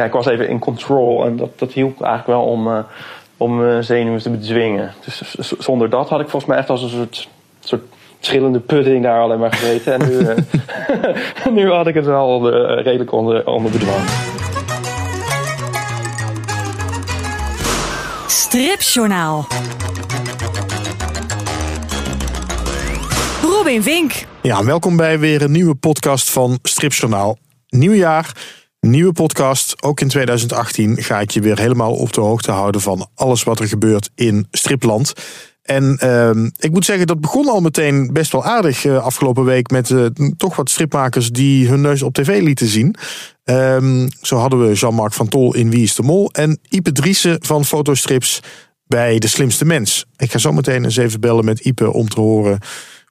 ja, ik was even in control. En dat, dat hielp eigenlijk wel om, om mijn zenuwen te bedwingen. Dus zonder dat had ik volgens mij echt als een soort, soort trillende pudding daar alleen maar gezeten. En nu, nu had ik het wel onder, redelijk onder, onder bedwang. Stripjournaal. Robin Vink. Ja, welkom bij weer een nieuwe podcast van Stripjournaal. Nieuw jaar, nieuwe podcast. Ook in 2018 ga ik je weer helemaal op de hoogte houden van alles wat er gebeurt in Stripland. En uh, ik moet zeggen, dat begon al meteen best wel aardig uh, afgelopen week met uh, toch wat stripmakers die hun neus op tv lieten zien. Um, zo hadden we Jean-Marc van Tol in Wie is de Mol en Ipe Driessen van Fotostrips bij De Slimste Mens. Ik ga zo meteen eens even bellen met Ipe om te horen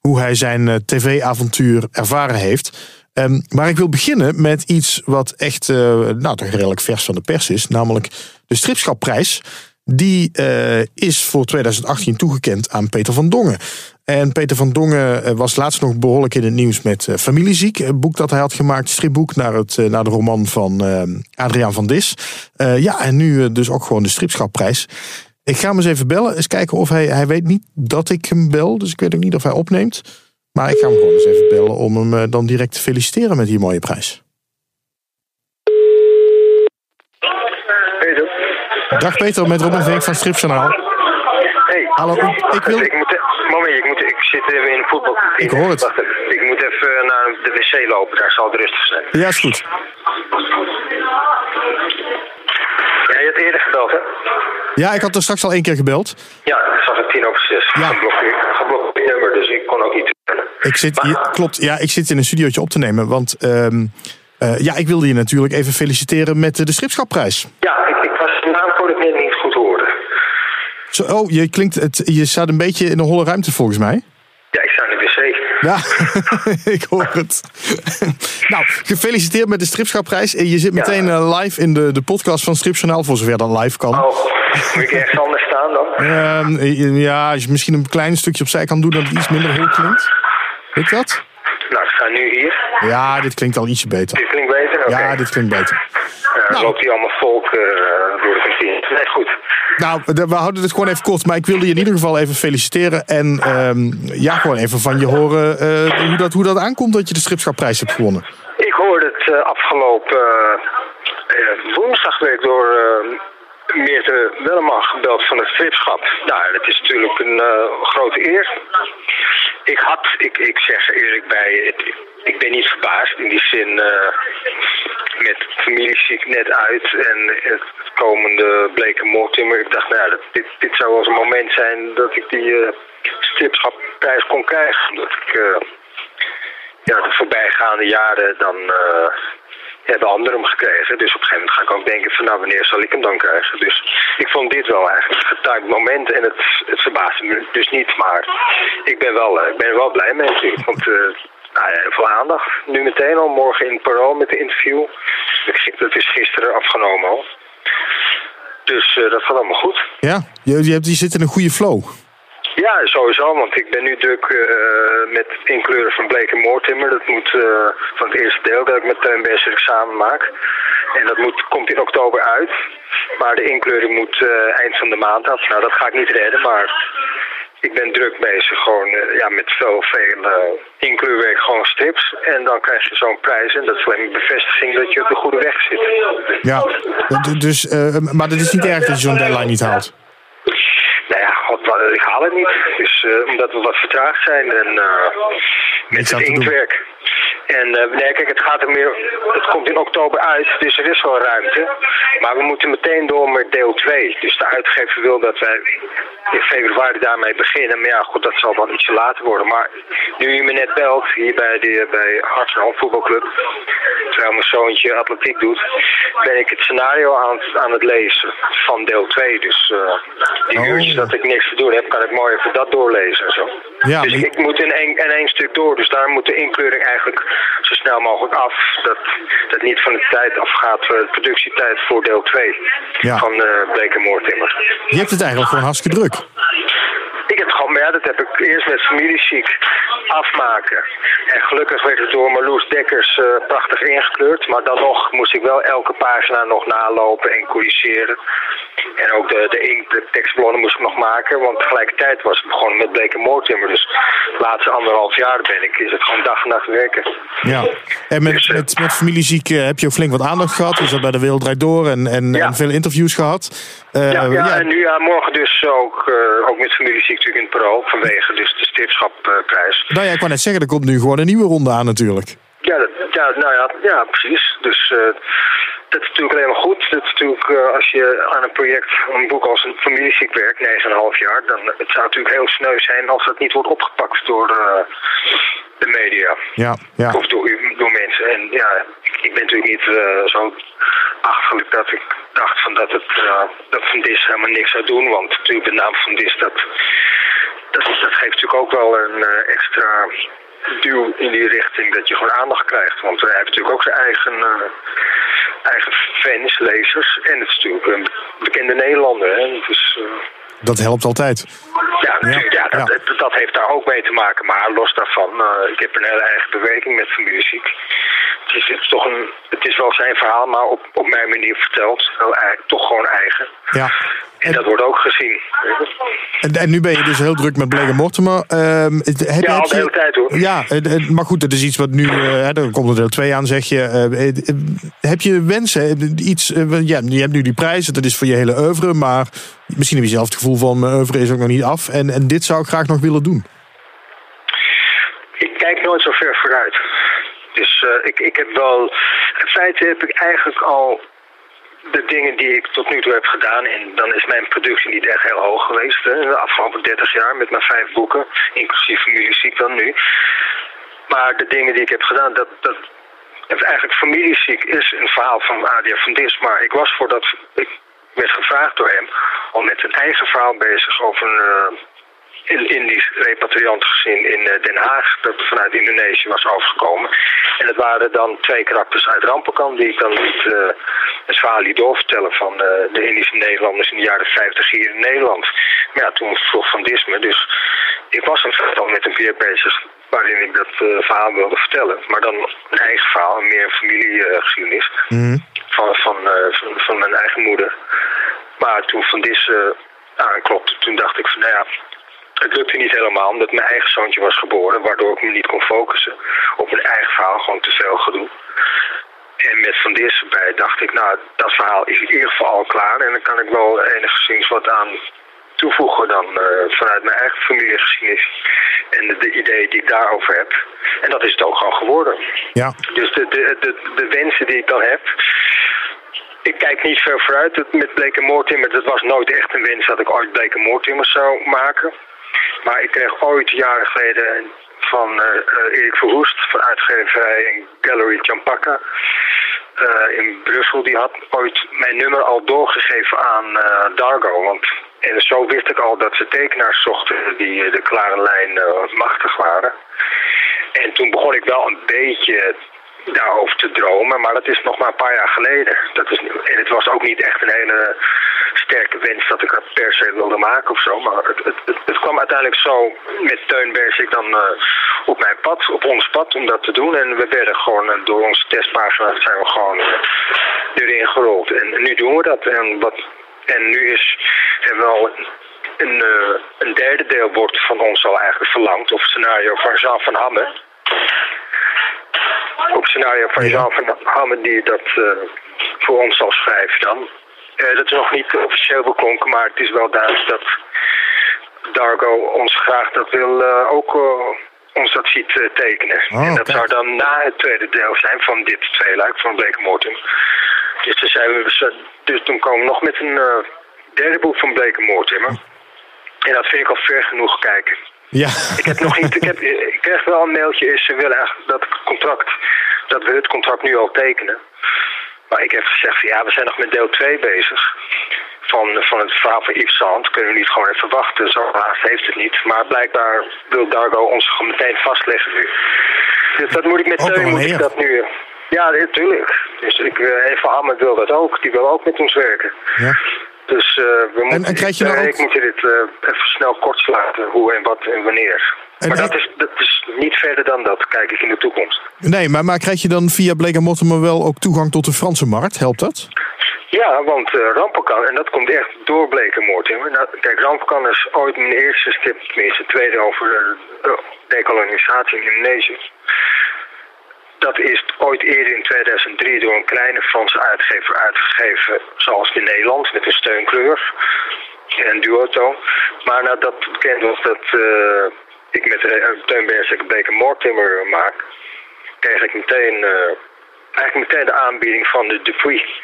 hoe hij zijn uh, tv-avontuur ervaren heeft. Um, maar ik wil beginnen met iets wat echt nou, toch redelijk vers van de pers is, namelijk de Stripschapprijs. Die uh, is voor 2018 toegekend aan Peter van Dongen. En Peter van Dongen eh, was laatst nog behoorlijk in het nieuws met uh, Familieziek. Een boek dat hij had gemaakt, stripboek, naar, het, naar de roman van uh, Adriaan van Dis. ja, en nu dus ook gewoon de stripschapprijs. Ik ga hem eens even bellen, eens kijken of hij... Hij weet niet dat ik hem bel, dus ik weet ook niet of hij opneemt. Maar ik ga hem gewoon eens even bellen om hem dan direct te feliciteren met die mooie prijs. Dag Peter, met Robin Vink van Stripjournaal. Hey. Hallo, ik wil... Ik moet, moment, ik, moet, ik zit even in een voetbalkantine. Ik hoor het. Wacht even. Ik moet even naar de wc lopen, daar zal het rustig zijn. Ja, is goed. Je had eerder gebeld, hè? Ja, ik had er straks al één keer gebeld. Ja, dat zag ik tien over zes. Ja. Geblokkeerd, nummer, dus ik kon ook niet bellen. Ik zit hier, klopt, ja, ik zit in een studiootje op te nemen, want... Um, uh, ja, ik wilde je natuurlijk even feliciteren met de Stripschapprijs. Ja, ik, ik was de naam kon ik net niet goed horen. Zo, oh, je, klinkt het, je staat een beetje in een holle ruimte volgens mij. Ja, ik sta in de wc. Ja, ik hoor het. nou, gefeliciteerd met de Stripschapprijs. Je zit meteen ja. live in de, de podcast van Stripjournaal, voor zover dat live kan. Oh, moet ik ergens anders staan dan? Uh, ja, als je misschien een klein stukje opzij kan doen, dat het iets minder hol klinkt. Weet dat? Nou, ik sta nu hier. Ja, dit klinkt al ietsje beter. Dit klinkt beter? Okay. Ja, dit klinkt beter. Nou. loopt hier allemaal volk uh, door de kantine. Nee, goed. Nou, we houden het gewoon even kort. Maar ik wilde je in ieder geval even feliciteren. En um, ja, gewoon even van je horen uh, hoe, dat, hoe dat aankomt dat je de Stripschapprijs hebt gewonnen. Ik hoorde het uh, afgelopen woensdag week door Meerte Wellema gebeld van het stripschap. Nou, dat is natuurlijk een grote eer. Ik had, ik, ik zeg eerlijk bij, ik ben niet verbaasd. In die zin, uh, met familieziek net uit en het komende bleke moordtimmer. Ik dacht, nou ja, dit, dit zou wel een moment zijn dat ik die uh, stripschapprijs kon krijgen. Omdat ik uh, ja, de voorbijgaande jaren dan hebben anderen hem gekregen. Dus op een gegeven moment ga ik ook denken van nou, wanneer zal ik hem dan krijgen? Dus ik vond dit wel eigenlijk een getimed moment en het, het verbaasde me dus niet. Maar ik ben wel, ik ben wel blij mee natuurlijk. Want uh, nou ja, heel veel aandacht. Nu meteen al, morgen in Parool met de interview. Dat is gisteren afgenomen al. Dus uh, dat gaat allemaal goed. Ja, je, je, hebt, je zit in een goede flow. Ja, sowieso, want ik ben nu druk uh, met het inkleuren van Bleek en Moortimmer. Dat moet uh, van het eerste deel dat ik met Teun Besser samen maak. En dat moet, komt in oktober uit. Maar de inkleuring moet eind van de maand af. Nou, dat ga ik niet redden, maar ik ben druk bezig gewoon ja, met veel, veel inkleurwerk, gewoon strips. En dan krijg je zo'n prijs en dat is alleen een bevestiging dat je op de goede weg zit. Ja, dus, maar dat is niet erg dat je zo'n deadline niet haalt? Nou ja, God, ik haal het niet. Dus, uh, omdat we wat vertraagd zijn en uh, met het inktwerk. En uh, nee, kijk, het gaat er meer. Het komt in oktober uit, dus er is wel ruimte. Maar we moeten meteen door met deel 2. Dus de uitgever wil dat wij in februari daarmee beginnen. Maar ja, goed, dat zal dan ietsje later worden. Maar nu je me net belt, hier bij, de, bij Arsenal voetbalclub, terwijl mijn zoontje atletiek doet, ben ik het scenario aan, aan het lezen van deel 2. Dus uh, die oh. uurtjes dat ik niks te doen heb, kan ik mooi even dat doorlezen en zo. Ja, dus ik moet in één, in één stuk door. Dus daar moet de inkleuring eigenlijk zo snel mogelijk af. Dat dat niet van de tijd afgaat, de productietijd voor deel 2 ja. van uh, Bleek en Moortimmer. Je hebt het eigenlijk gewoon hartstikke druk. Ik heb ja, dat heb ik eerst met familieziek afmaken. En gelukkig werd het door Marloes Dekkers uh, prachtig ingekleurd. Maar dan nog moest ik wel elke pagina nog nalopen en corrigeren. En ook de, de, ink, de tekstblonnen moest ik nog maken. Want tegelijkertijd was het begonnen met Blake Moortimmer. Dus de laatste anderhalf jaar ben ik, is het gewoon dag en nacht werken. Ja, en met, dus, uh, met, met familieziek heb je ook flink wat aandacht gehad. Dus dat bij de Wereld Draait Door en, en, ja. en veel interviews gehad. Uh, ja, ja, en nu ja, morgen dus ook, uh, ook met familieziek natuurlijk parool. Vanwege dus de stipschapprijs. nou ja, ik wou net zeggen, er komt nu gewoon een nieuwe ronde aan natuurlijk. Ja, dat, ja nou ja, ja precies. Dus uh, dat is natuurlijk alleen maar goed. Dat is natuurlijk, als je aan een project, een boek als een familieziek werkt, 9,5 jaar, dan het zou natuurlijk heel sneu zijn als dat niet wordt opgepakt door de media. Ja, ja. Of door, door mensen. En ja, ik ben natuurlijk niet zo achterlijk dat ik dacht van dat, het, uh, dat Van Dis helemaal niks zou doen. Want natuurlijk de naam Van Dis, dat, dat, dat geeft natuurlijk ook wel een uh, extra duw in die richting dat je gewoon aandacht krijgt. Want hij heeft natuurlijk ook zijn eigen, eigen fans, lezers. En het is natuurlijk een bekende Nederlander. Hè? Dus, dat helpt altijd. Ja, natuurlijk. Ja, ja, dat, dat, heeft daar ook mee te maken. Maar los daarvan, uh, ik heb een hele eigen beweging met familieziek. Het is, het is, toch een, het is wel zijn verhaal, maar op, op mijn manier verteld. Wel, toch gewoon eigen. Ja. En, dat wordt ook gezien. En, en, nu ben je dus heel druk met Blake Mortimer. Uh, heb, ja, al de hele tijd hoor. Ja, maar goed, dat is iets wat nu... Uh, er komt er deel 2 aan, zeg je. Uh, heb je wensen? Iets, ja, je hebt nu die prijzen, dat is voor je hele oeuvre. Maar misschien heb je zelf het gevoel van... mijn oeuvre is ook nog niet af. En, en dit zou ik graag nog willen doen. Ik kijk nooit zo ver vooruit. Dus uh, ik, ik heb wel... In feite heb ik eigenlijk al de dingen die ik tot nu toe heb gedaan, en dan is mijn productie niet echt heel hoog geweest. Hè, de afgelopen 30 jaar met mijn vijf boeken, inclusief familieziek dan nu. Maar de dingen die ik heb gedaan, dat, dat eigenlijk familieziek is een verhaal van ADF van Dis. Maar ik was voordat ik werd gevraagd door hem om met een eigen verhaal bezig over een uh, Indisch repatriant gezien in Den Haag, dat vanuit Indonesië was overgekomen. En het waren dan twee karakters uit Rampenkamp die ik dan niet uh, het verhaal liet doorvertellen van uh, de Indische Nederlanders in de jaren 50 hier in Nederland. Maar ja, toen vroeg Van Disme, dus ik was een al met een keer bezig waarin ik dat uh, verhaal wilde vertellen. Maar dan een eigen verhaal, een meer familiegeschiedenis mm. van, van, van, van, mijn eigen moeder. Maar toen Van Dis aanklopte, toen dacht ik van nou ja, het lukte niet helemaal, omdat mijn eigen zoontje was geboren, waardoor ik me niet kon focussen op mijn eigen verhaal, gewoon te veel gedoe. En met Van Dis erbij dacht ik, nou, dat verhaal is in ieder geval al klaar en dan kan ik wel enigszins wat aan toevoegen dan uh, vanuit mijn eigen familiegeschiedenis en de, de, ideeën die ik daarover heb. En dat is het ook gewoon geworden. Ja. Dus de, de, de, de wensen die ik dan heb, ik kijk niet ver vooruit. Met Blake Mortimer, dat was nooit echt een wens dat ik ooit Blake Mortimer zou maken. Maar ik kreeg ooit jaren geleden van uh, Erik Verhoest van uitgeverij Gallery Champaka uh, in Brussel. Die had ooit mijn nummer al doorgegeven aan Dargo. Want, en zo wist ik al dat ze tekenaars zochten die de klare lijn machtig waren. En toen begon ik wel een beetje daarover te dromen, maar dat is nog maar een paar jaar geleden. Dat is, en het was ook niet echt een hele sterke wens dat ik dat per se wilde maken of zo. Maar het, het, het, kwam uiteindelijk zo met Teun ik dan uh, op mijn pad, op ons pad om dat te doen. En we werden gewoon uh, door onze testpagina zijn we gewoon uh, erin gerold. En nu doen we dat. En, wat, en nu is er wel een, een derde deel wordt van ons al eigenlijk verlangd. Of scenario van Jean van Hamme op scenario van Jean van Hamme die dat voor ons zal schrijven dan. Uh, dat is nog niet officieel beklonken, maar het is wel duidelijk dat Dargo ons graag dat wil uh, ook uh, ons dat ziet tekenen. Oh, en dat zou dan na het tweede deel zijn van dit tweeluik van Blake Morton. Dus, dan zijn we, dus toen komen we nog met een derde boek van Blake Mortimer. En dat vind ik al ver genoeg kijken. Ja. Ik heb nog niet, ik, heb, ik kreeg wel een mailtje, is ze willen eigenlijk dat contract, dat we het contract nu al tekenen. Maar ik heb gezegd, ja, we zijn nog met deel 2 bezig. Van, van het verhaal van Yves Sand. Kunnen we niet gewoon even wachten? Zo haast heeft het niet. Maar blijkbaar wil Dargo ons meteen vastleggen nu. Dus dat moet ik met Teun, moet ik dat nu... Ja, natuurlijk. Dus ik, uh, Eva Hammer wil dat ook. Die wil ook met ons werken. Ja. Dus uh, we moeten, en krijg je uh, ook... ik moet dit uh, even snel kortsluiten, hoe en wat en wanneer. Maar dat, is, dat is niet verder dan dat, kijk ik in de toekomst. Nee, maar, maar krijg je dan via Blake Mortimer wel ook toegang tot de Franse markt? Helpt dat? Ja, want uh, Rampenkan, en dat komt echt door Blake Mortimer. Nou, kijk, Rampenkan is ooit mijn eerste stip, tenminste tweede over de dekolonisatie in Indonesië. Dat is ooit eerder in 2003 door een kleine Franse uitgever uitgegeven, zoals in Nederland, met een steunkleur en duotoon. Maar nadat bekend was dat uh, ik met uh, Teun Bergsek Blake Mortimer maak, kreeg ik meteen, uh, eigenlijk meteen de aanbieding van de Dupuis.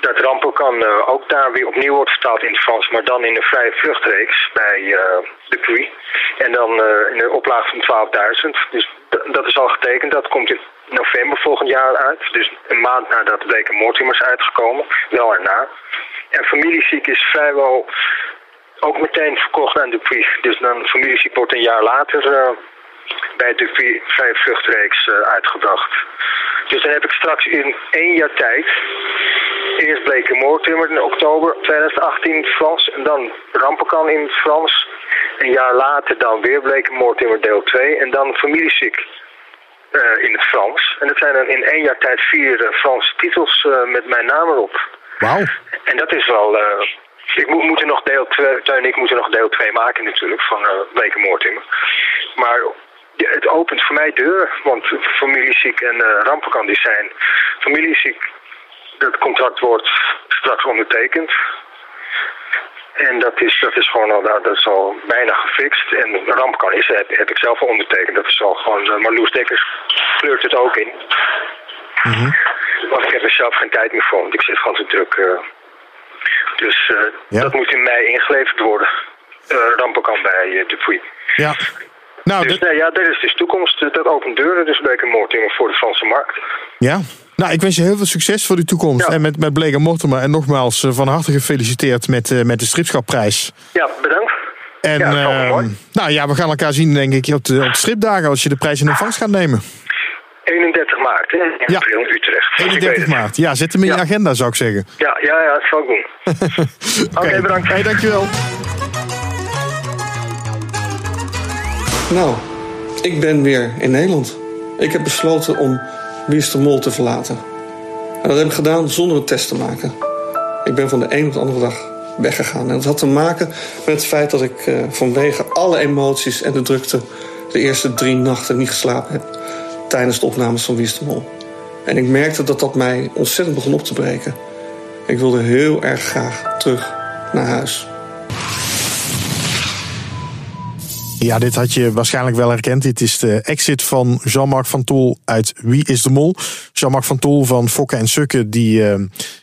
Dat Rampokan uh, ook daar weer opnieuw wordt vertaald in het Frans, maar dan in de vrije vluchtreeks bij Dupuis. En dan in een oplage van 12.000. Dus dat is al getekend. Dat komt in november volgend jaar uit. Dus een maand nadat Blake Mortimer is uitgekomen. Wel erna. En Familieziek is vrijwel ook meteen verkocht aan Dupuis. Dus dan Familieziek wordt een jaar later uh, bij Dupuis vrije vluchtreeks uh, uitgebracht. Dus dan heb ik straks in één jaar tijd eerst Mortimer in oktober 2018 in het Frans. En dan Rampenkan in het Frans. Een jaar later dan weer Blake Mortimer deel 2. En dan Familieziek uh, in het Frans. En dat zijn dan in één jaar tijd vier Franse titels met mijn naam erop. Wauw. En dat is wel... ik moet, moet er nog deel 2... Teun ik moet er nog deel 2 maken natuurlijk van uh, Blake Mortimer. Maar het opent voor mij deuren. Want familieziek en uh, rampenkan die zijn... Familieziek, dat contract wordt straks ondertekend. En dat is, dat is gewoon al, dat is al bijna gefixt. En Rampkan is, heb, heb ik zelf al ondertekend. Dat is al gewoon, uh, Marloes Dekkers kleurt het ook in. Mm -hmm. Want ik heb er zelf geen tijd meer voor, want ik zit gewoon te druk. Uh, dus ja. dat moet in mei ingeleverd worden. Uh, Rampenkan bij uh, Dupuis. Ja. Nou, dus nee, ja, dat is dus toekomst. Dat opent deuren dus bij Mortimer voor de Franse markt. Ja, nou, ik wens je heel veel succes voor de toekomst. Ja. En met, met Blake Mortimer. En nogmaals, van harte gefeliciteerd met, uh, met de stripschapprijs. Ja, bedankt. En ja, uh, mooi. nou ja, we gaan elkaar zien, denk ik, op de, op de stripdagen als je de prijs in ontvangst gaat nemen. 31 maart, hè? In Ja. april, Utrecht. Ik weet 31 het. maart. Ja, zet hem in je Ja. agenda, zou ik zeggen. Ja, ja, ja, dat zal ik doen. Oké, bedankt. Hey, dankjewel. Nou, ik ben weer in Nederland. Ik heb besloten om Wie is de Mol te verlaten. En dat heb ik gedaan zonder een test te maken. Ik ben van de een op de andere dag weggegaan. En dat had te maken met het feit dat ik eh, vanwege alle emoties en de drukte... de eerste drie nachten niet geslapen heb tijdens de opnames van Wie. En ik merkte dat dat mij ontzettend begon op te breken. Ik wilde heel erg graag terug naar huis. Ja, dit had je waarschijnlijk wel herkend. Dit is de exit van Jean-Marc van Tol uit Wie is de Mol. Jean-Marc van Tol van Fokke en Sukke, die uh,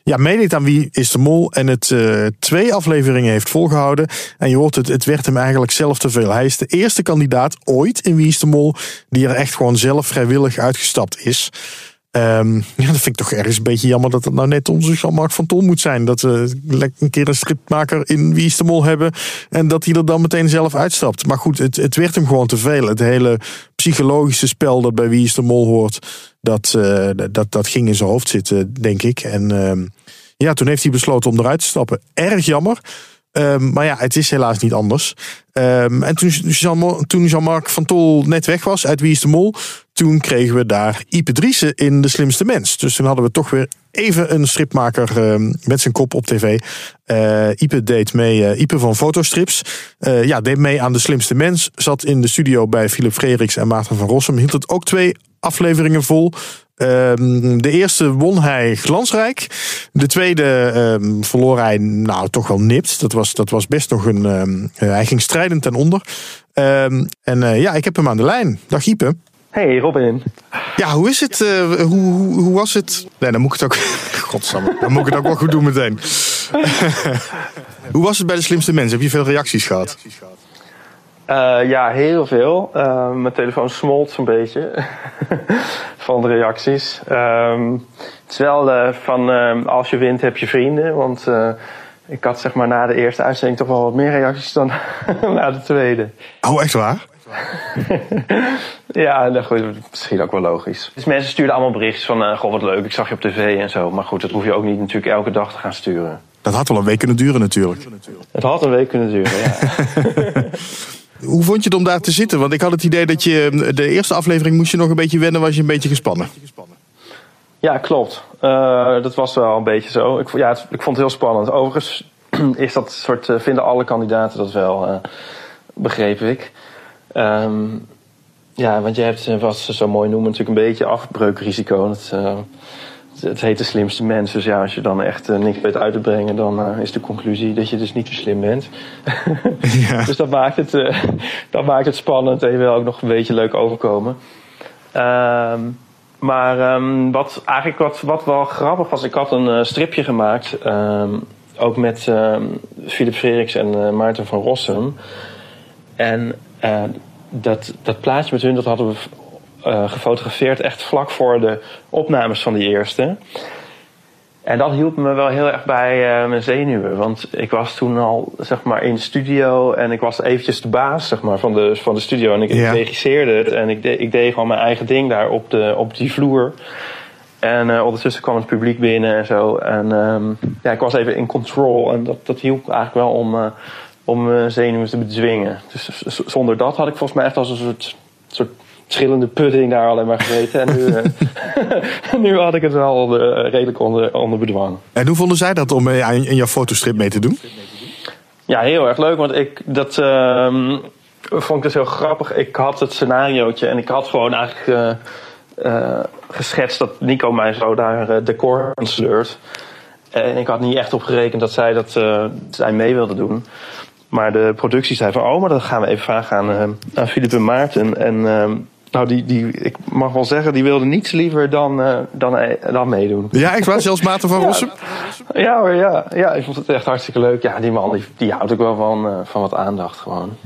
ja, meedeed aan Wie is de Mol. En het uh, twee afleveringen heeft volgehouden. En je hoort het, het werd hem eigenlijk zelf te veel. Hij is de eerste kandidaat ooit in Wie is de Mol die er echt gewoon zelf vrijwillig uitgestapt is. Um, ja, dat vind ik toch ergens een beetje jammer dat het nou net onze Jean-Marc van Tol moet zijn. Dat we een keer een stripmaker in Wie is de Mol hebben en dat hij er dan meteen zelf uitstapt. Maar goed, het, het werd hem gewoon te veel. Het hele psychologische spel dat bij Wie is de Mol hoort, dat, uh, dat, dat ging in zijn hoofd zitten, denk ik. En uh, ja, toen heeft hij besloten om eruit te stappen. Erg jammer. Um, maar ja, het is helaas niet anders. En toen, toen Jean-Marc van Tol net weg was uit Wie is de Mol, toen kregen we daar Ipe Driessen in De Slimste Mens. Dus toen hadden we toch weer even een stripmaker um, met zijn kop op tv. Uh, Ipe deed mee, uh, Ipe van Fotostrips. Uh, ja, deed mee aan De Slimste Mens. Zat in de studio bij Philip Frederiks en Maarten van Rossum. Hield het ook twee afleveringen vol. Um, de eerste won hij glansrijk. De tweede um, verloor hij nou toch wel nipt. Dat was, dat was best nog een. Hij ging strijdend ten onder. en ja, ik heb hem aan de lijn. Dag Ipe. Hey Robin. Ja, hoe is het? Uh, hoe, hoe, hoe, was het? Nee, dan moet ik het ook. Godsamme, dan moet ik het ook wel goed doen meteen. hoe was het bij de slimste mensen? Heb je veel reacties gehad? Uh, ja, heel veel. Uh, mijn telefoon smolt zo'n beetje van de reacties. Um, het is wel van als je wint heb je vrienden. Want ik had zeg maar na de eerste uitzending toch wel wat meer reacties dan na de tweede. Oh, echt waar? ja, nou goed, misschien ook wel logisch. Dus mensen stuurden allemaal berichtjes van, goh wat leuk, ik zag je op tv en zo. Maar goed, dat hoef je ook niet natuurlijk elke dag te gaan sturen. Dat had wel een week kunnen duren natuurlijk. Het had een week kunnen duren, ja. Hoe vond je het om daar te zitten? Want ik had het idee dat je de eerste aflevering moest je nog een beetje wennen, was je een beetje gespannen. Ja, klopt. Uh, dat was wel een beetje zo. Ik, ja, het, ik vond het heel spannend. Overigens is dat soort, uh, vinden alle kandidaten dat wel, uh, begreep ik. Um, ja, want je hebt, wat ze zo mooi noemen, natuurlijk een beetje afbreukrisico. Het, het heet de slimste mens. Dus ja, als je dan echt uh, niks weet uit te brengen, dan uh, is de conclusie dat je dus niet zo slim bent. ja. Dus dat maakt, het, uh, dat maakt het spannend en je wil ook nog een beetje leuk overkomen. Um, maar um, wat eigenlijk wat, wat wel grappig was, ik had een stripje gemaakt. Um, ook met Philip Freriks en Maarten van Rossum. En dat, dat plaatje met hun, dat hadden we uh, gefotografeerd echt vlak voor de opnames van die eerste. En dat hielp me wel heel erg bij uh, mijn zenuwen. Want ik was toen al zeg maar in de studio en ik was eventjes de baas zeg maar, van, de, van de studio. En ik ja. regisseerde het en ik, de, ik deed gewoon mijn eigen ding daar op, de, op die vloer. En uh, ondertussen kwam het publiek binnen en zo. En um, ja, ik was even in control. En dat, dat hielp eigenlijk wel om, uh, om mijn zenuwen te bedwingen. Dus zonder dat had ik volgens mij echt als een soort, soort trillende pudding daar alleen maar gegeten. En nu, uh, nu had ik het wel uh, redelijk onder, onder bedwang. En hoe vonden zij dat om uh, in jouw fotostrip mee te doen? Ja, heel erg leuk. Want ik dat ehm, vond ik dus heel grappig. Ik had het scenariootje en ik had gewoon eigenlijk geschetst dat Nico mij zo daar decor aan sleurt. En ik had niet echt op gerekend dat zij dat zij mee wilde doen. Maar de productie zei van, oh, maar dat gaan we even vragen aan, aan Philip en Maarten. En ehm, nou, die, die, ik mag wel zeggen, die wilde niets liever dan, uh, dan, dan meedoen. Ja, ik was zelfs Maarten van Rossum? ja, ja hoor, ja. Ja, ik vond het echt hartstikke leuk. Ja, die man, die, die houdt ook wel van, uh, van wat aandacht gewoon.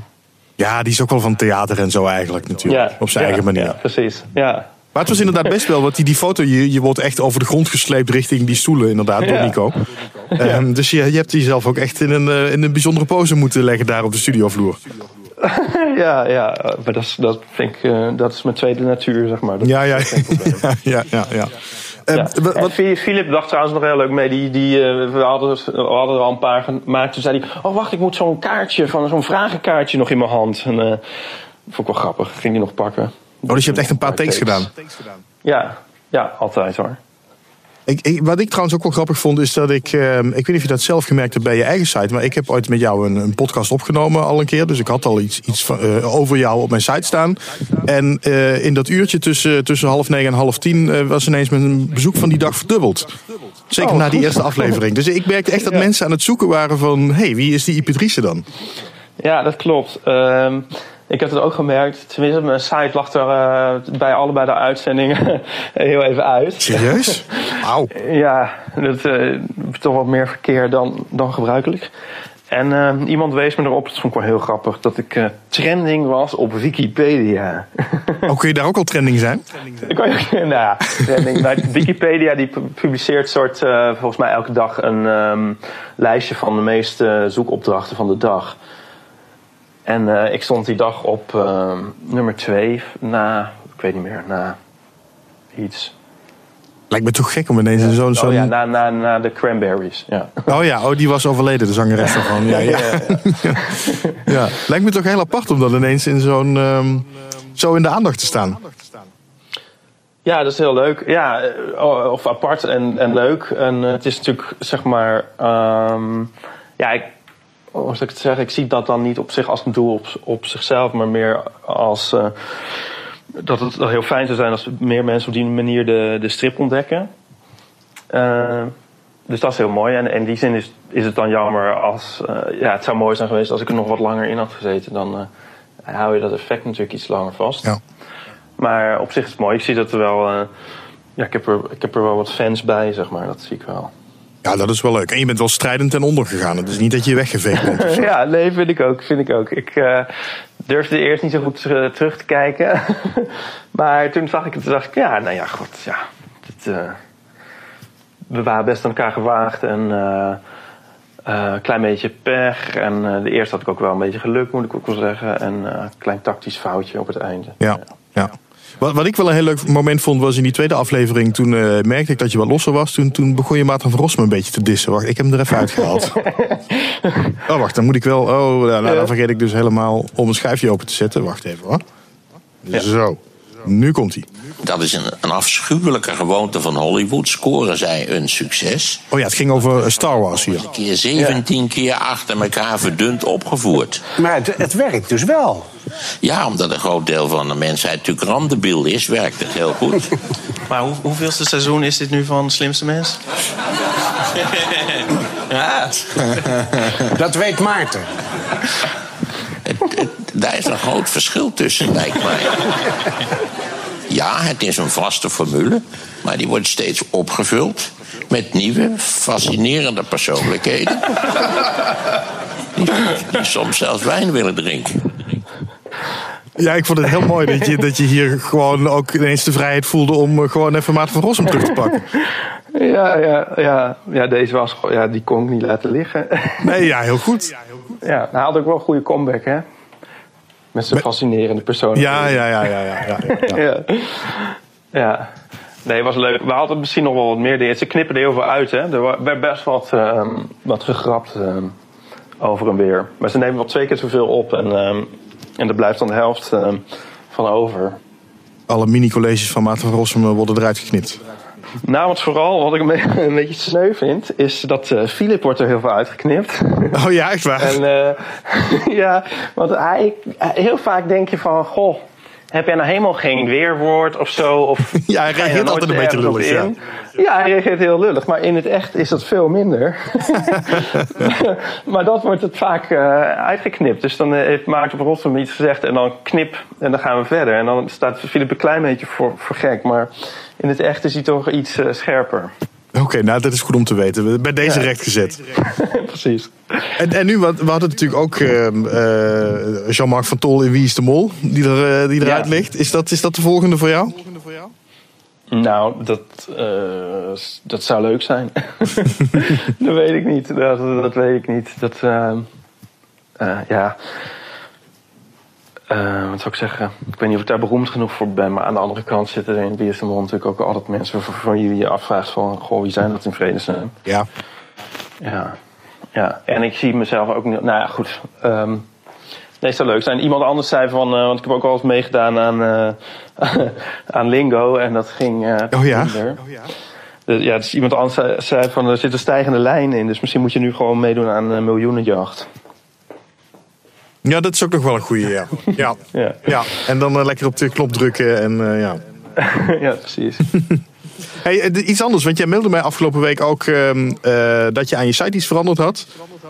Ja, die is ook wel van theater en zo eigenlijk natuurlijk. Ja, op zijn ja, eigen manier. Ja, precies, ja. Maar het was inderdaad best wel, want die, die foto, je, je wordt echt over de grond gesleept richting die stoelen inderdaad, door Nico. Ja. Um, dus je, je hebt jezelf ook echt in een, uh, in een bijzondere pose moeten leggen daar op de studiovloer. ja, ja, maar dat is, dat vind ik, uh, dat is mijn tweede natuur, zeg maar. Dat ja, ja. ja, ja, ja, ja. Ja. Wat... Philip dacht trouwens nog heel leuk mee. Die, die, uh, we, hadden, we hadden er al een paar gemaakt. Toen zei hij: Oh, wacht, ik moet zo'n kaartje, van zo'n vragenkaartje nog in mijn hand. En uh, vond ik wel grappig. Ging die nog pakken. Oh, dus je hebt echt een paar takes gedaan? Ja, ja, altijd hoor. Ik, ik, wat ik trouwens ook wel grappig vond, is dat ik. Uh, ik weet niet of je dat zelf gemerkt hebt bij je eigen site. Maar ik heb ooit met jou een, een podcast opgenomen al een keer. Dus ik had al iets, iets van, uh, over jou op mijn site staan. En uh, in dat uurtje tussen, tussen half negen en half tien was ineens mijn bezoek van die dag verdubbeld. Zeker oh, na die eerste aflevering. Dus ik merkte echt dat ja. mensen aan het zoeken waren van... hé, hey, wie is die Ipatrice dan? Ja, dat klopt. Uh, ik heb het ook gemerkt, tenminste mijn site lag er uh, bij allebei de uitzendingen heel even uit. Serieus? Wauw. ja, dat uh, toch wat meer verkeer dan, dan gebruikelijk. En uh, iemand wees me erop, dat vond ik wel heel grappig, dat ik trending was op Wikipedia. oh, kun je daar ook al trending zijn? Kan je, nou ja, trending. maar Wikipedia die publiceert soort, volgens mij elke dag een um, lijstje van de meeste zoekopdrachten van de dag. En uh, ik stond die dag op uh, nummer twee na, ik weet niet meer, na iets. Lijkt me toch gek om ineens in zo'n... Zo oh ja, na, na, na de Cranberries, ja. Oh ja, oh, die was overleden, de zangeres daarvan. Ja, ja. ja, ja. ja. Lijkt me toch heel apart om dan ineens in zo'n... Um, zo in de aandacht te staan. Ja, dat is heel leuk. Ja, of apart en, en leuk. En uh, het is natuurlijk, zeg maar... Um, ja, ik, hoe ik het zeggen, ik zie dat dan niet op zich als een doel op, op zichzelf, maar meer als uh, dat het heel fijn zou zijn als meer mensen op die manier de, de strip ontdekken. Uh, dus dat is heel mooi. En in die zin is, is het dan jammer als. Uh, ja, het zou mooi zijn geweest als ik er nog wat langer in had gezeten. Dan hou je dat effect natuurlijk iets langer vast. Ja. Maar op zich is het mooi. Ik zie dat er wel. ja, ik heb, er, ik heb er wel wat fans bij, zeg maar. Dat zie ik wel. Ja, dat is wel leuk. En je bent wel strijdend ten onder gegaan. Het is niet dat je weggeveegd bent. ja, nee, vind ik ook. Vind ik ook. Ik uh, durfde eerst niet zo goed terug te kijken. maar toen zag ik het, dacht ik, ja, nou ja, god, ja. Dit, uh, we waren best aan elkaar gewaagd en een uh, klein beetje pech. En de eerste had ik ook wel een beetje geluk, moet ik ook wel zeggen. En een klein tactisch foutje op het einde. Ja, ja. Wat, wat ik wel een heel leuk moment vond was in die tweede aflevering. Toen eh, merkte ik dat je wat losser was. Toen, toen begon je Maarten van Rossum een beetje te dissen. Wacht, ik heb hem er even uitgehaald. oh, wacht, dan moet ik wel. Oh, nou, nou, dan vergeet ik dus helemaal om een schuifje open te zetten. Wacht even hoor. Zo, nu komt hij. Dat is een, een afschuwelijke gewoonte van Hollywood. Scoren zij een succes. Oh ja, het ging over eh, Star Wars hier. Een keer 17 keer achter elkaar verdund opgevoerd. Maar het, het werkt dus wel. Ja, omdat een groot deel van de mensheid natuurlijk randebiel is, werkt het heel goed. Maar hoe, hoeveelste seizoen is dit nu van Slimste Mens? ja. Dat weet Maarten. Het, het, daar is een groot verschil tussen, lijkt mij. Ja, het is een vaste formule, maar die wordt steeds opgevuld met nieuwe, fascinerende persoonlijkheden. Die, die soms zelfs wijn willen drinken. Ja, ik vond het heel mooi dat je, dat je hier gewoon ook ineens de vrijheid voelde om eh, gewoon even Maarten van Rossum terug te pakken. Ja, ja, ja. ja deze was gewoon- ja, die kon ik niet laten liggen. Nee, ja, heel goed. ja, hij had ook wel een goede comeback, hè? Met zijn fascinerende persoon. Ja, ja, ja, ja, ja. ja, ja. ja. Nee, was leuk. We hadden misschien nog wel wat meer dingen. Ze knippen er heel veel uit, hè. Er werd best wat, ehm, wat gegrapt ehm, over en weer. Maar ze nemen wel twee keer zoveel op. En, ehm, en er blijft dan de helft van over. Alle mini-colleges van Maarten van Rossum eh, worden eruit geknipt. Nou, wat vooral, wat ik een, be- een beetje sneu vind... is dat eh Philip wordt er heel veel uitgeknipt. Oh ja, echt waar? En eh, ja, want hij, heel vaak denk je van, goh, heb jij nou helemaal geen weerwoord of zo? Of Ja, hij reageert er altijd een beetje lullig, in? Ja, hij reageert heel lullig, maar in het echt is dat veel minder. maar dat wordt het vaak eh, uitgeknipt. Dus dan eh, heeft Maarten Rossum iets gezegd en dan knip en dan gaan we verder. En dan staat Philip een klein beetje voor, voor gek, maar in het echt is hij toch iets eh, scherper. Oké, nou dat is goed om te weten. Bij deze Ja. recht gezet. Precies. En, en nu, we hadden natuurlijk ook ehm, eh, Jean-Marc van Tol in Wie is de Mol, die, er, eh, die eruit Ja. ligt. Is dat, is dat de volgende voor jou? Nou, dat, eh, dat zou leuk zijn. dat weet ik niet. Dat, dat weet ik niet. Dat, eh, eh, ja. Eh, wat zou ik zeggen? Ik weet niet of ik daar beroemd genoeg voor ben. Maar aan de andere kant zitten er in de Mol natuurlijk ook altijd mensen van, wie je afvraagt van... Goh, wie zijn dat in vredesnaam? Ja. Ja. ja. En ik zie mezelf ook. Nou ja, goed. Ehm nee, het zou leuk zijn. Iemand anders zei van... eh, want ik heb ook wel eens meegedaan aan, eh, aan Lingo. En dat ging Oh ja? minder. Dus, ja, dus iemand anders zei, zei van er zit een stijgende lijn in. Dus misschien moet je nu gewoon meedoen aan een miljoenenjacht. Ja, dat is ook nog wel een goede, ja. Ja. Ja, ja. En dan eh, lekker op de knop drukken en eh, ja. ja precies. Hey, eh, iets anders, want jij mailde mij afgelopen week ook ehm, eh, dat je aan je site iets veranderd had.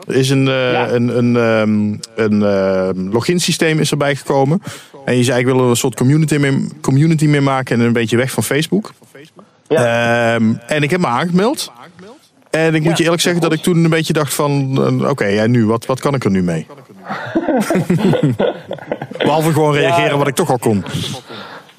Er is een, Ja. een, een, ehm, een ehm, login systeem is erbij gekomen. En je zei ik wil er een soort community mee, community mee maken en een beetje weg van Facebook. Ja. En ik heb me aangemeld. En ik moet je eerlijk zeggen dat ik toen een beetje dacht van... eh, Oké, ja, nu, wat, wat kan ik er nu mee? Behalve gewoon reageren Ja. wat ik toch al kon.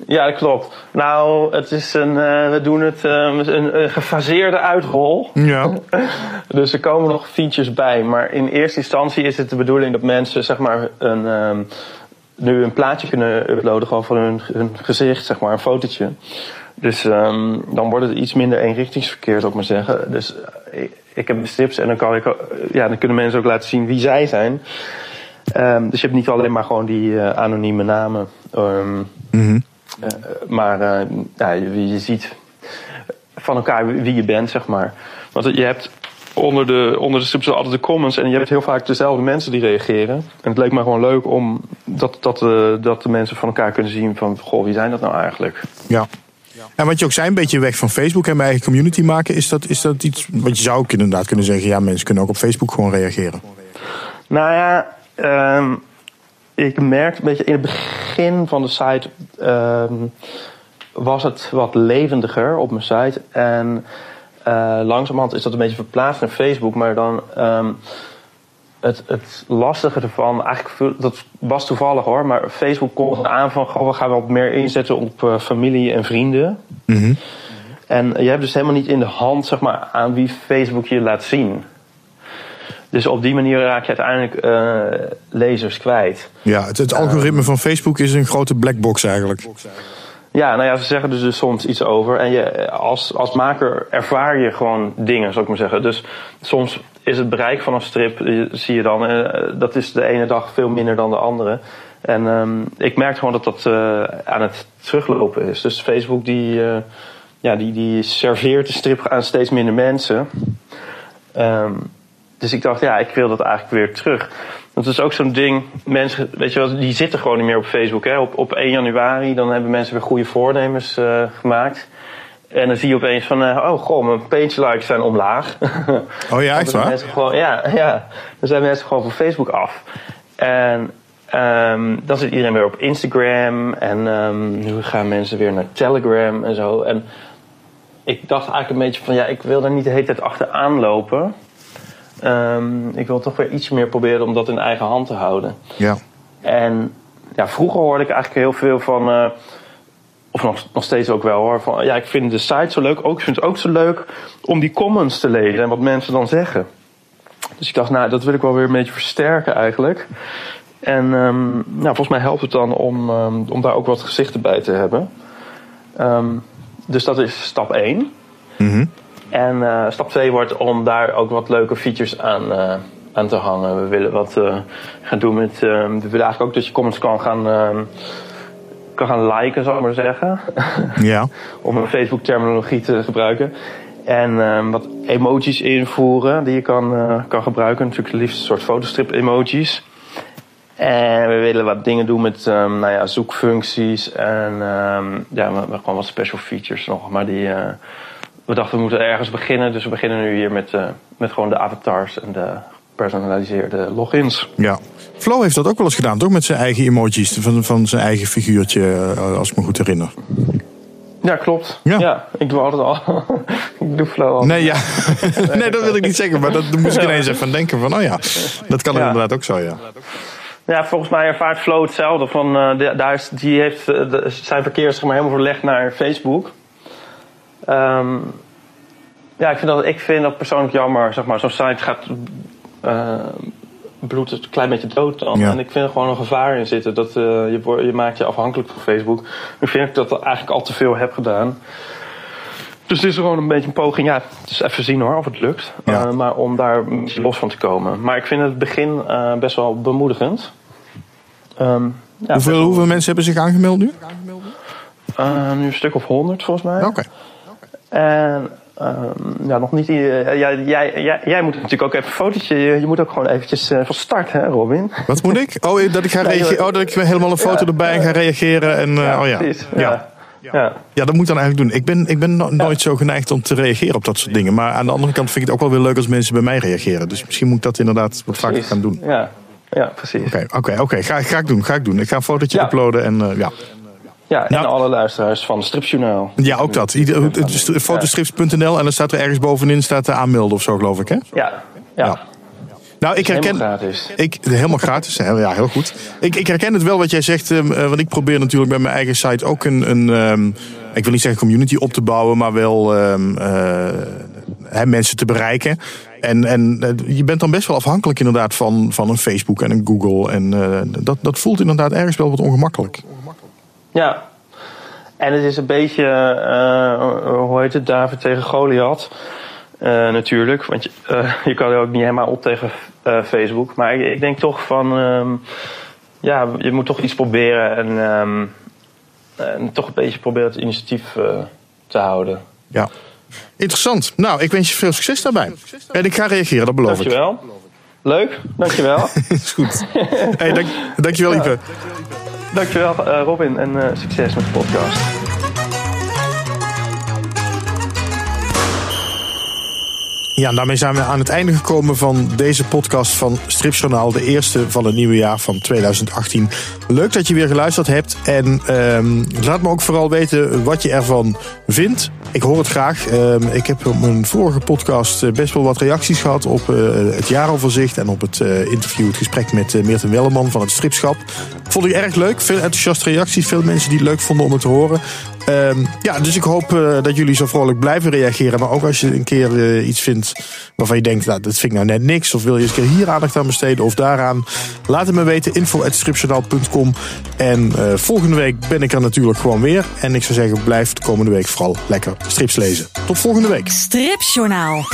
Ja, dat klopt. Nou, het is een, eh, we doen het eh, een, een gefaseerde uitrol. Ja. Dus er komen nog features bij. Maar in eerste instantie is het de bedoeling dat mensen zeg maar een, ehm, nu een plaatje kunnen uploaden gewoon van hun, hun gezicht, zeg maar, een fotootje. Dus ehm, dan wordt het iets minder eenrichtingsverkeer, zou ik maar zeggen. Dus eh, ik, ik heb strips en dan, kan ik, ja, dan kunnen mensen ook laten zien wie zij zijn. Ehm, dus je hebt niet alleen maar gewoon die eh, anonieme namen. ehm, eh, maar ja, je, je ziet van elkaar wie je bent, zeg maar. Want je hebt onder de, onder de strips altijd de comments en je hebt heel vaak dezelfde mensen die reageren. En het leek me gewoon leuk om dat, dat, dat de mensen van elkaar kunnen zien van, goh, wie zijn dat nou eigenlijk? Ja. En wat je ook zei, een beetje weg van Facebook en mijn eigen community maken, is dat, is dat iets. Want je zou ook inderdaad kunnen zeggen: ja, mensen kunnen ook op Facebook gewoon reageren. Nou ja, ehm, ik merkte een beetje in het begin van de site ehm, was het wat levendiger op mijn site. En eh, langzamerhand is dat een beetje verplaatst naar Facebook. Maar dan ehm, het, het lastige ervan, eigenlijk veel- dat was toevallig hoor. Maar Facebook kondigde aan van goh, we gaan wat meer inzetten op eh, familie en vrienden. En je hebt dus helemaal niet in de hand zeg maar, aan wie Facebook je laat zien. Dus op die manier raak je uiteindelijk eh, lezers kwijt. Ja, het, het algoritme van Facebook is een grote blackbox eigenlijk. Ja, nou ja, ze zeggen er dus soms iets over. En je, als, als maker ervaar je gewoon dingen, zou ik maar zeggen. Dus soms is het bereik van een strip, zie je dan, eh, dat is de ene dag veel minder dan de andere. En ehm, ik merk gewoon dat dat eh, aan het teruglopen is. Dus Facebook die, eh, ja, die, die serveert de strip aan steeds minder mensen. Ehm, dus ik dacht, ja, ik wil dat eigenlijk weer terug. Het is ook zo'n ding, mensen, weet je wel, die zitten gewoon niet meer op Facebook. Hè? Op, op 1 januari, dan hebben mensen weer goede voornemens gemaakt. En dan zie je opeens van, eh, oh goh, mijn page likes zijn omlaag. Oh ja, echt waar? mensen gewoon, ja, ja, dan zijn mensen gewoon van Facebook af. En ehm, dan zit iedereen weer op Instagram. En ehm, nu gaan mensen weer naar Telegram en zo. En ik dacht eigenlijk een beetje van, ja, ik wil er niet de hele tijd achteraan lopen. Ehm, ik wil toch weer iets meer proberen om dat in eigen hand te houden. Ja. En ja, vroeger hoorde ik eigenlijk heel veel van. eh, of nog, nog steeds ook wel hoor. Van, ja, ik vind de site zo leuk. Ook, ik vind het ook zo leuk om die comments te lezen en wat mensen dan zeggen. Dus ik dacht, nou, dat wil ik wel weer een beetje versterken eigenlijk. En ehm, nou, volgens mij helpt het dan om, ehm, om daar ook wat gezichten bij te hebben. Ehm, dus dat is stap 1. Mhm. En eh, stap 2 wordt om daar ook wat leuke features aan, eh, aan te hangen. We willen wat eh, gaan doen met. we willen eigenlijk ook dat je comments kan gaan, kan gaan liken, zal ik maar zeggen. Ja. om een Facebook-terminologie te gebruiken. En ehm, wat emojis invoeren die je kan, eh, kan gebruiken. Natuurlijk het liefst een soort fotostrip-emojis. En we willen wat dingen doen met ehm, nou ja, zoekfuncties. En ehm, ja, gewoon wat special features nog. Maar die, eh, we dachten we moeten ergens beginnen. Dus we beginnen nu hier met, eh, met gewoon de avatars en de gepersonaliseerde logins. Ja. Flo heeft dat ook wel eens gedaan, toch? Met zijn eigen emojis, van, van zijn eigen figuurtje, eh, als ik me goed herinner. Ja, klopt. Ja. Ja, ik doe altijd al. ik doe flow al. Nee, ja. nee, dat wil ik niet zeggen, maar dat daar moest ik ineens even aan denken van, oh ja, dat kan Ja. inderdaad ook zo, ja. Ja, volgens mij ervaart Flow hetzelfde. Van, eh, de- daar is, die heeft eh, de- zijn verkeer zeg maar, helemaal verlegd naar Facebook. Ehm, ja, ik vind, dat, ik vind dat persoonlijk jammer. Zeg maar, Zo'n site gaat eh bloed het een klein beetje dood dan. Ja. En ik vind er gewoon een gevaar in zitten. Dat, eh, je, je maakt je afhankelijk van Facebook. Nu vind ik dat ik eigenlijk al te veel heb gedaan. Dus het is gewoon een beetje een poging. Ja, het is even zien hoor of het lukt. Ja. Eh, maar om daar een beetje los van te komen. Maar ik vind het begin best wel bemoedigend. Ehm, ja, Hoeveel, wel- hoeveel mensen hebben zich aangemeld nu? eh, nu een stuk of honderd volgens mij. Oké. En ehm, ja, nog niet. eh, jij, jij, jij, jij moet natuurlijk ook even een fotootje. Je, je moet ook gewoon eventjes eh, van start, hè, Robin? Wat moet ik? Oh, dat ik ga Nee, reageren. Oh, dat ik helemaal een foto Ja. erbij en ga reageren. En, eh, oh ja. precies. Ja. Ja. Ja. Ja, dat moet ik dan eigenlijk doen. Ik ben, ik ben no- nooit zo geneigd om te reageren op dat soort dingen. Maar aan de andere kant vind ik het ook wel weer leuk als mensen bij mij reageren. Dus misschien moet ik dat inderdaad wat vaker gaan doen. Ja, ja precies. Oké, oké, oké. Ga, ga ik doen, ga ik doen. Ik ga een fotootje Ja. uploaden en eh, ja. Ja, en Nou- alle luisteraars van Stripjournaal. Ja, ook dat. Fotostrips.nl en dan staat er ergens bovenin staat de aanmelden of zo, geloof ik, hè? Ja, ja. Ja. Nou, ik herken... Helemaal gratis. Ik, helemaal gratis, hè? ja, heel goed. Ik, ik herken het wel wat jij zegt, ehm, eh, want ik probeer natuurlijk bij mijn eigen site ook een, een ehm, ik wil niet zeggen community op te bouwen, maar wel ehm, eh, hè, mensen te bereiken. En, en eh, je bent dan best wel afhankelijk inderdaad van, van een Facebook en een Google. En eh, dat, dat voelt inderdaad ergens wel wat ongemakkelijk. Ja. En het is een beetje, eh, hoe heet het, David tegen Goliath. Eh, natuurlijk, want je, eh, je kan er ook niet helemaal op tegen eh, Facebook. Maar ik, ik denk toch van, ehm, ja, je moet toch iets proberen en, ehm, en toch een beetje proberen het initiatief eh, te houden. Ja. Interessant. Nou, ik wens je veel succes daarbij. En ik ga reageren, dat beloof ik. Dankjewel. Leuk, dankjewel. is goed. Hey, dank, dankjewel, Ipe. Dankjewel eh, Robin en eh, succes met de podcast. Ja, en daarmee zijn we aan het einde gekomen van deze podcast van Stripjournaal. De eerste van het nieuwe jaar van 2018. Leuk dat je weer geluisterd hebt. En ehm, laat me ook vooral weten wat je ervan vindt. Ik hoor het graag. Ehm, ik heb op mijn vorige podcast eh, best wel wat reacties gehad op eh, het jaaroverzicht. En op het eh, interview, het gesprek met Meerten Welleman van het Stripschap. Vond ik erg leuk. Veel enthousiaste reacties. Veel mensen die het leuk vonden om het te horen. Ehm, ja, dus ik hoop dat jullie zo vrolijk blijven reageren. Maar ook als je een keer iets vindt waarvan je denkt, nou, dat vind ik nou net niks. Of wil je eens een keer hier aandacht aan besteden of daaraan. Laat het me weten, info.stripjournaal.com. En eh, volgende week ben ik er natuurlijk gewoon weer. En ik zou zeggen, blijf de komende week vooral lekker strips lezen. Tot volgende week. Stripjournaal.